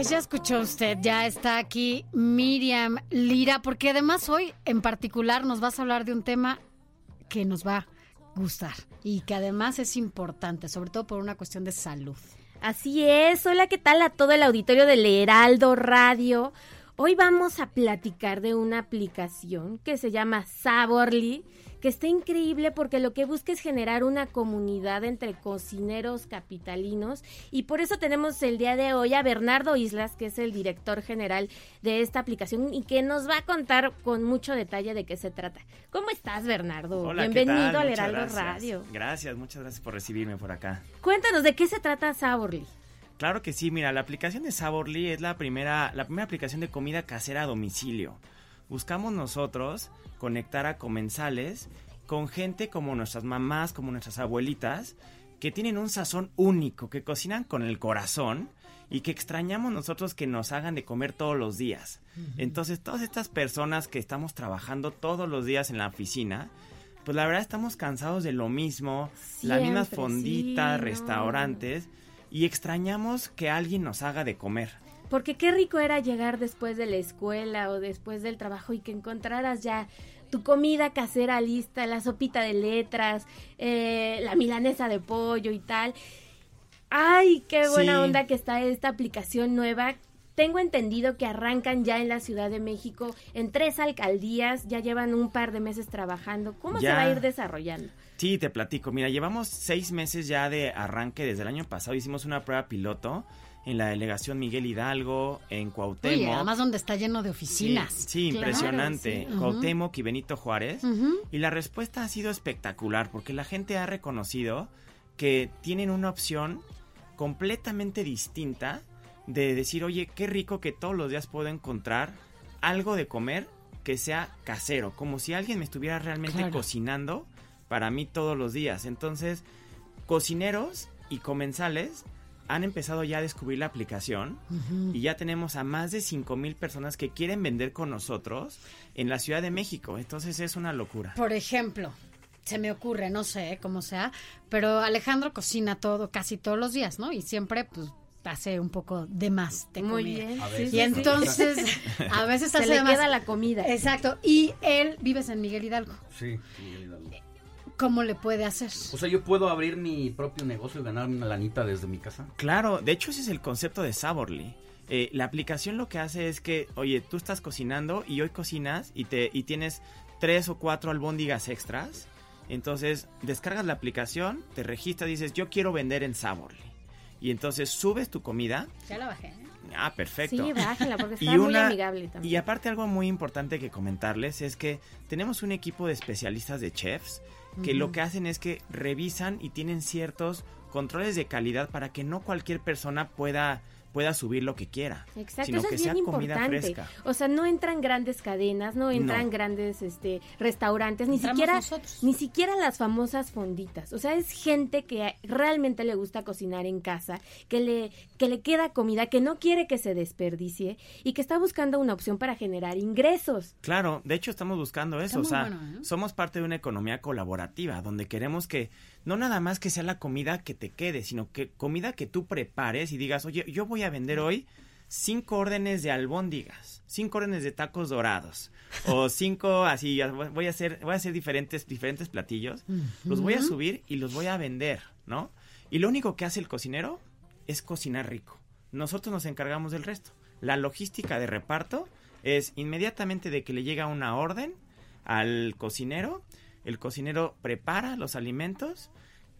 Pues ya escuchó usted, ya está aquí Miriam Lira, porque además hoy en particular nos vas a hablar de un tema que nos va a gustar y que además es importante, sobre todo por una cuestión de salud. Así es, hola, ¿qué tal a todo el auditorio del Heraldo Radio? Hoy vamos a platicar de una aplicación que se llama Saborly, que está increíble porque lo que busca es generar una comunidad entre cocineros capitalinos y por eso tenemos el día de hoy a Bernardo Islas, que es el director general de esta aplicación y que nos va a contar con mucho detalle de qué se trata. ¿Cómo estás, Bernardo? Hola, ¿qué Bienvenido al Heraldo gracias. Radio. Gracias, muchas gracias por recibirme por acá. Cuéntanos de qué se trata Saborly. Claro que sí, mira, la aplicación de Saborly es la primera, la primera aplicación de comida casera a domicilio. Buscamos nosotros conectar a comensales con gente como nuestras mamás, como nuestras abuelitas, que tienen un sazón único, que cocinan con el corazón y que extrañamos nosotros que nos hagan de comer todos los días. Entonces, todas estas personas que estamos trabajando todos los días en la oficina, pues la verdad estamos cansados de lo mismo, las mismas fonditas, sí, no. restaurantes, y extrañamos que alguien nos haga de comer. Porque qué rico era llegar después de la escuela o después del trabajo y que encontraras ya tu comida casera lista, la sopita de letras, eh, la milanesa de pollo y tal. Ay, qué buena Sí. onda que está esta aplicación nueva. Tengo entendido que arrancan ya en la Ciudad de México en tres alcaldías, ya llevan un par de meses trabajando. ¿Cómo se va a ir desarrollando? Sí, te platico. Mira, llevamos seis meses ya de arranque. Desde el año pasado hicimos una prueba piloto en la delegación Miguel Hidalgo, en Cuauhtémoc. Oye, además donde está lleno de oficinas. Sí, sí, Claro, impresionante. sí. Cuauhtémoc y Benito Juárez. Y la respuesta ha sido espectacular porque la gente ha reconocido que tienen una opción completamente distinta de decir, oye, qué rico que todos los días puedo encontrar algo de comer que sea casero, como si alguien me estuviera realmente Claro. cocinando para mí todos los días. Entonces, cocineros y comensales han empezado ya a descubrir la aplicación y ya tenemos a más de 5 mil personas que quieren vender con nosotros en la Ciudad de México. Entonces es una locura. Por ejemplo, se me ocurre, no sé cómo sea, pero Alejandro cocina todo, casi todos los días, ¿no? Y siempre, pues, hace un poco de más de Muy comida. bien. Sí, Y entonces, a veces se hace le de más. queda la comida. Exacto. Y él vives en Miguel Hidalgo. Sí, Miguel Hidalgo. ¿Cómo le puede hacer? O sea, yo puedo abrir mi propio negocio y ganarme una lanita desde mi casa. Claro, de hecho ese es el concepto de Saborly. Eh, la aplicación lo que hace es que, oye, tú estás cocinando y hoy cocinas y, te, y tienes tres o cuatro albóndigas extras. Entonces descargas la aplicación, te registras, dices, yo quiero vender en Saborly. Y entonces subes tu comida. Ya la bajé. ¿eh? Ah, perfecto. Sí, bájala porque está Y muy amigable también. Y aparte algo muy importante que comentarles es que tenemos un equipo de especialistas de chefs que lo que hacen es que revisan y tienen ciertos controles de calidad para que no cualquier persona pueda pueda subir lo que quiera, Exacto, sino eso que es sea bien comida importante. fresca. O sea, no entran grandes cadenas, no entran No. grandes este restaurantes, ni Entramos siquiera nosotros. ni siquiera las famosas fonditas. O sea, es gente que realmente le gusta cocinar en casa, que le que le queda comida, que no quiere que se desperdicie y que está buscando una opción para generar ingresos. Claro, de hecho estamos buscando eso, Está o sea, bueno, ¿eh? somos parte de una economía colaborativa donde queremos que no nada más que sea la comida que te quede, sino que comida que tú prepares y digas, oye, yo voy a vender hoy cinco órdenes de albóndigas, cinco órdenes de tacos dorados o cinco así, voy a hacer, voy a hacer diferentes diferentes platillos, los voy a subir y los voy a vender, ¿no? Y lo único que hace el cocinero es cocinar rico. Nosotros nos encargamos del resto. La logística de reparto es inmediatamente de que le llega una orden al cocinero, el cocinero prepara los alimentos,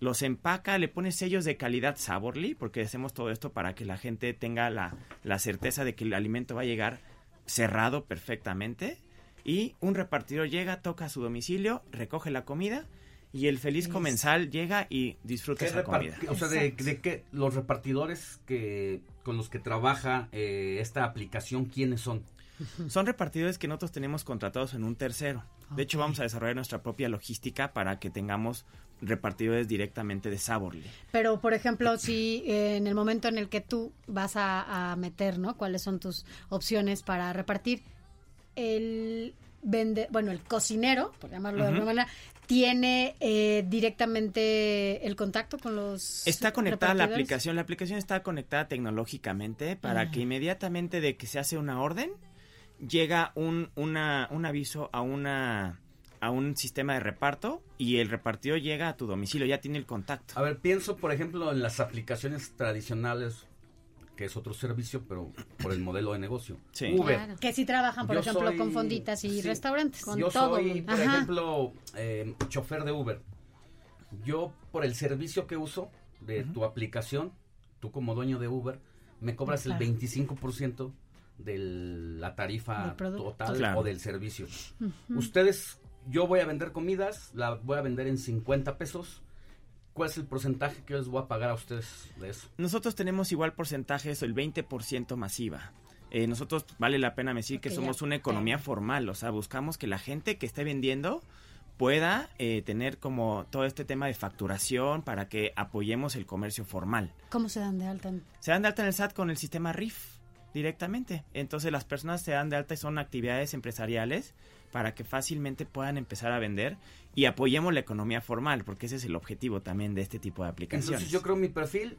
los empaca, le pone sellos de calidad Saborly, porque hacemos todo esto para que la gente tenga la, la certeza de que el alimento va a llegar cerrado perfectamente. Y un repartidor llega, toca a su domicilio, recoge la comida y el feliz comensal llega y disfruta ¿Qué esa comida. O sea, de, de qué los repartidores que con los que trabaja eh, esta aplicación, ¿quiénes son? Son repartidores que nosotros tenemos contratados en un tercero. De hecho, vamos a desarrollar nuestra propia logística para que tengamos repartidores directamente de Saborly. Pero, por ejemplo, si eh, en el momento en el que tú vas a, a meter, ¿no? ¿Cuáles son tus opciones para repartir? El vende, bueno, el cocinero, por llamarlo de alguna manera, tiene eh, directamente el contacto con los Está conectada la aplicación. La aplicación está conectada tecnológicamente para Ah. que inmediatamente de que se hace una orden, llega un, una, un aviso a una a un sistema de reparto y el repartidor llega a tu domicilio, ya tiene el contacto. A ver, pienso, por ejemplo, en las aplicaciones tradicionales, que es otro servicio, pero por el modelo de negocio. Sí. Uber. Claro. Que sí trabajan, por Yo ejemplo, soy- con fonditas y sí, restaurantes. Con Yo todo soy, mundo. por Ajá. ejemplo, eh, chofer de Uber. Yo, por el servicio que uso de tu aplicación, tú como dueño de Uber, me cobras Claro. el 25% de la tarifa total Claro. o del servicio. Ustedes, yo voy a vender comidas, la voy a vender en 50 pesos. ¿Cuál es el porcentaje que yo les voy a pagar a ustedes de eso? Nosotros tenemos igual porcentajes, el 20% masiva. Eh, nosotros vale la pena decir que somos ya. una economía formal, o sea, buscamos que la gente que esté vendiendo pueda eh, tener como todo este tema de facturación para que apoyemos el comercio formal. ¿Cómo se dan de alta? en- Se dan de alta en el SAT con el sistema RIF directamente. Entonces las personas se dan de alta y son actividades empresariales para que fácilmente puedan empezar a vender y apoyemos la economía formal, porque ese es el objetivo también de este tipo de aplicaciones. Entonces yo creo mi perfil,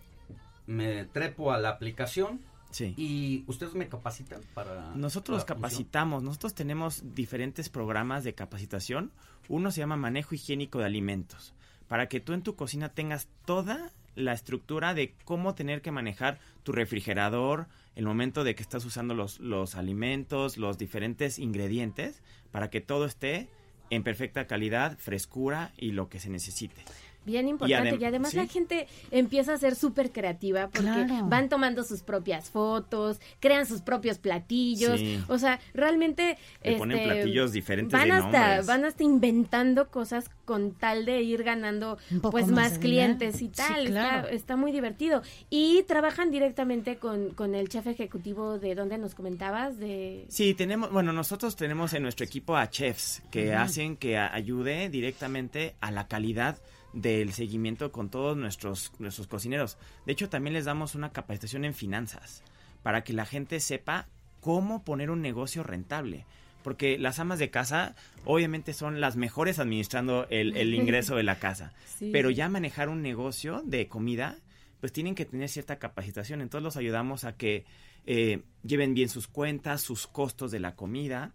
me trepo a la aplicación Sí. y ustedes me capacitan para... Nosotros los la función? capacitamos, nosotros tenemos diferentes programas de capacitación. Uno se llama manejo higiénico de alimentos, para que tú en tu cocina tengas toda la estructura de cómo tener que manejar tu refrigerador, el momento de que estás usando los, los alimentos, los diferentes ingredientes, para que todo esté en perfecta calidad, frescura y lo que se necesite. Bien importante. Y, adem- además ¿sí? la gente empieza a ser súper creativa porque Claro. van tomando sus propias fotos, crean sus propios platillos. Sí. O sea, realmente... Le ponen este, platillos diferentes van de hasta, nombres. Van hasta inventando cosas con tal de ir ganando pues más clientes y tal. Sí, claro. está, está muy divertido. Y trabajan directamente con, con el chef ejecutivo de donde nos comentabas, de... Sí, tenemos, bueno, nosotros tenemos en nuestro equipo a chefs que hacen que ayude directamente a la calidad del seguimiento con todos nuestros, nuestros cocineros. De hecho, también les damos una capacitación en finanzas para que la gente sepa cómo poner un negocio rentable. Porque las amas de casa obviamente son las mejores administrando el, el ingreso de la casa. Sí. Pero ya manejar un negocio de comida, pues tienen que tener cierta capacitación. Entonces los ayudamos a que eh, lleven bien sus cuentas, sus costos de la comida.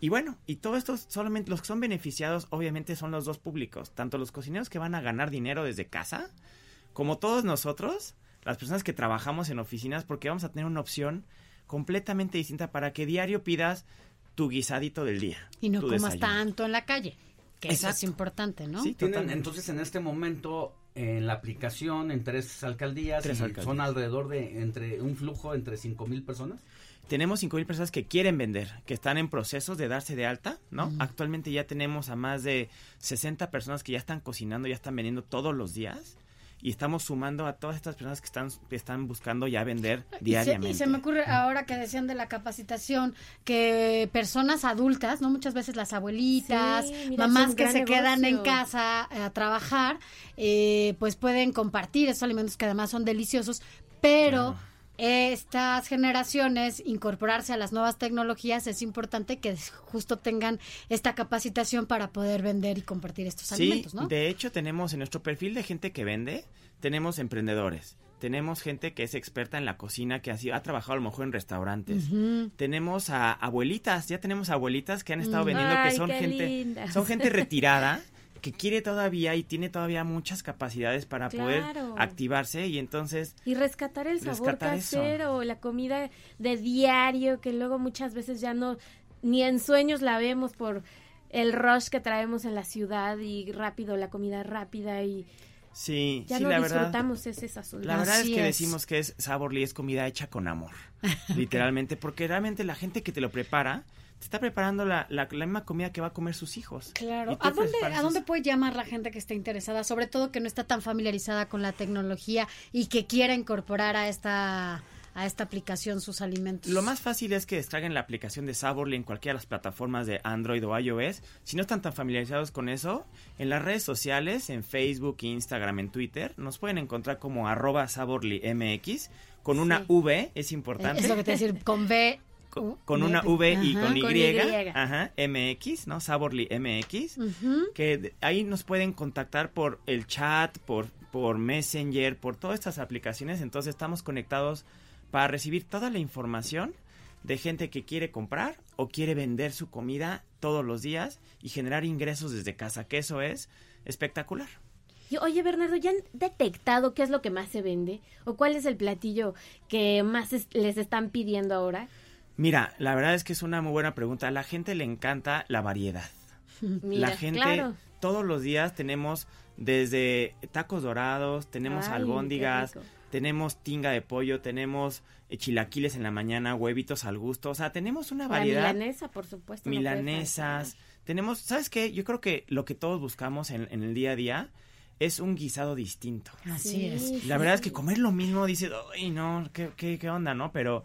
Y bueno, y todo esto solamente los que son beneficiados obviamente son los dos públicos, tanto los cocineros que van a ganar dinero desde casa, como todos nosotros, las personas que trabajamos en oficinas, porque vamos a tener una opción completamente distinta para que diario pidas tu guisadito del día. Y no comas desayuno. tanto en la calle. Que eso es Exacto. importante, ¿no? Sí, Tienen entonces en este momento en la aplicación en tres alcaldías Tres y alcaldías. son alrededor de entre un flujo entre cinco mil personas. Tenemos 5.000 personas que quieren vender, que están en procesos de darse de alta, ¿no? Actualmente ya tenemos a más de 60 personas que ya están cocinando, ya están vendiendo todos los días. Y estamos sumando a todas estas personas que están, que están buscando ya vender Y se, diariamente. y se me ocurre ahora que decían de la capacitación que personas adultas, no muchas veces las abuelitas, Sí, mira, es mamás que se quedan en casa eh, a trabajar, eh, pues pueden compartir esos alimentos que además son deliciosos, pero estas generaciones incorporarse a las nuevas tecnologías es importante que justo tengan esta capacitación para poder vender y compartir estos Sí, alimentos, ¿no? de hecho tenemos en nuestro perfil de gente que vende, tenemos emprendedores, tenemos gente que es experta en la cocina, que ha, sido- ha trabajado a lo mejor en restaurantes, tenemos a abuelitas, ya tenemos abuelitas que han estado vendiendo, que son gente, lindas. son gente retirada que quiere todavía y tiene todavía muchas capacidades para poder activarse y entonces Y rescatar el sabor Rescatar eso. casero, la comida de diario, que luego muchas veces ya no, ni en sueños la vemos por el rush que traemos en la ciudad y rápido, la comida rápida y... Sí, Ya sí, no la verdad. disfrutamos ese sazón. La verdad Así es que es. decimos que es Saborly es comida hecha con amor, literalmente, porque realmente la gente que te lo prepara te está preparando la, la, la misma comida que va a comer sus hijos. Claro. ¿A dónde, ¿A dónde puede llamar la gente que esté interesada? Sobre todo que no está tan familiarizada con la tecnología y que quiera incorporar a esta, a esta aplicación sus alimentos. Lo más fácil es que descarguen la aplicación de Saborly en cualquiera de las plataformas de Android o iOS. Si no están tan familiarizados con eso, en las redes sociales, en Facebook, Instagram, en Twitter, nos pueden encontrar como arroba SaborlyMX con una Sí. V, es importante. Es lo que te decir, con B. con, con una V y Ajá. con Y, con Y. ajá, MX, ¿no? Saborly MX, que ahí nos pueden contactar por el chat, por, por Messenger, por todas estas aplicaciones, entonces estamos conectados para recibir toda la información de gente que quiere comprar o quiere vender su comida todos los días y generar ingresos desde casa, que eso es espectacular. Y, oye, Bernardo, ¿ya han detectado qué es lo que más se vende? ¿O cuál es el platillo que más es- les están pidiendo ahora? Mira, la verdad es que es una muy buena pregunta. A la gente le encanta la variedad. Mira, la gente claro. todos los días tenemos desde tacos dorados, tenemos Ay, albóndigas, tenemos tinga de pollo, tenemos eh, chilaquiles en la mañana, huevitos al gusto, o sea, tenemos una La variedad. milanesa, por supuesto. milanesas, tenemos, ¿sabes qué? Yo creo que lo que todos buscamos en, en el día a día es un guisado distinto. Así Sí, es. sí, La verdad es que comer lo mismo dices, ay, no, ¿qué, qué, qué onda, no? Pero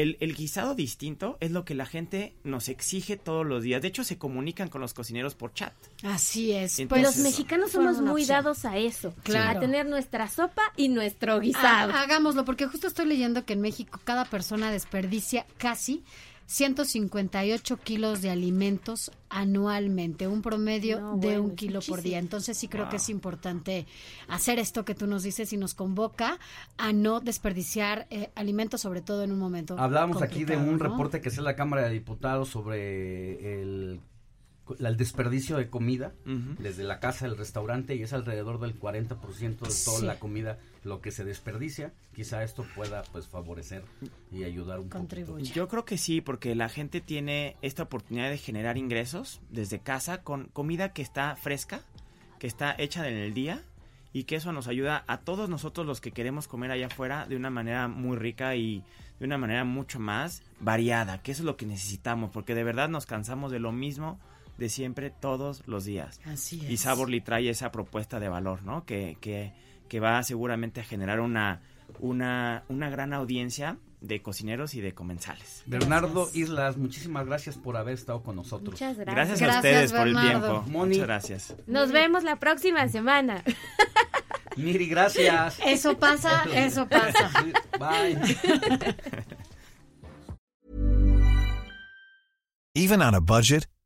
el, el guisado distinto es lo que la gente nos exige todos los días. De hecho, se comunican con los cocineros por chat. Así es. Entonces, Pues, Los mexicanos somos muy opción. dados a eso. Claro. A tener nuestra sopa y nuestro guisado. Ha- hagámoslo, porque justo estoy leyendo que en México cada persona desperdicia casi 158 kilos de alimentos anualmente, un promedio No, de bueno, un kilo por día. Entonces sí creo que es importante hacer esto que tú nos dices y nos convoca a no desperdiciar eh, alimentos, sobre todo en un momento. Hablábamos aquí de un ¿no? reporte que hace la Cámara de Diputados sobre el, el desperdicio de comida desde la casa al restaurante y es alrededor del 40% de toda Sí. la comida lo que se desperdicia. Quizá esto pueda pues favorecer y ayudar un poco. Yo creo que sí, porque la gente tiene esta oportunidad de generar ingresos desde casa con comida que está fresca, que está hecha en el día y que eso nos ayuda a todos nosotros los que queremos comer allá afuera de una manera muy rica y de una manera mucho más variada, que eso es lo que necesitamos, porque de verdad nos cansamos de lo mismo de siempre todos los días. Así es. Y Saborly trae esa propuesta de valor, ¿no? Que, que, que va seguramente a generar una, una, una gran audiencia de cocineros y de comensales. Bernardo Gracias. Islas, muchísimas gracias por haber estado con nosotros. Muchas gracias. Gracias, a Gracias, ustedes por el tiempo. Moni. Muchas gracias. Nos vemos la próxima semana. Miri, gracias. Eso pasa, eso pasa. Bye. Even on a budget,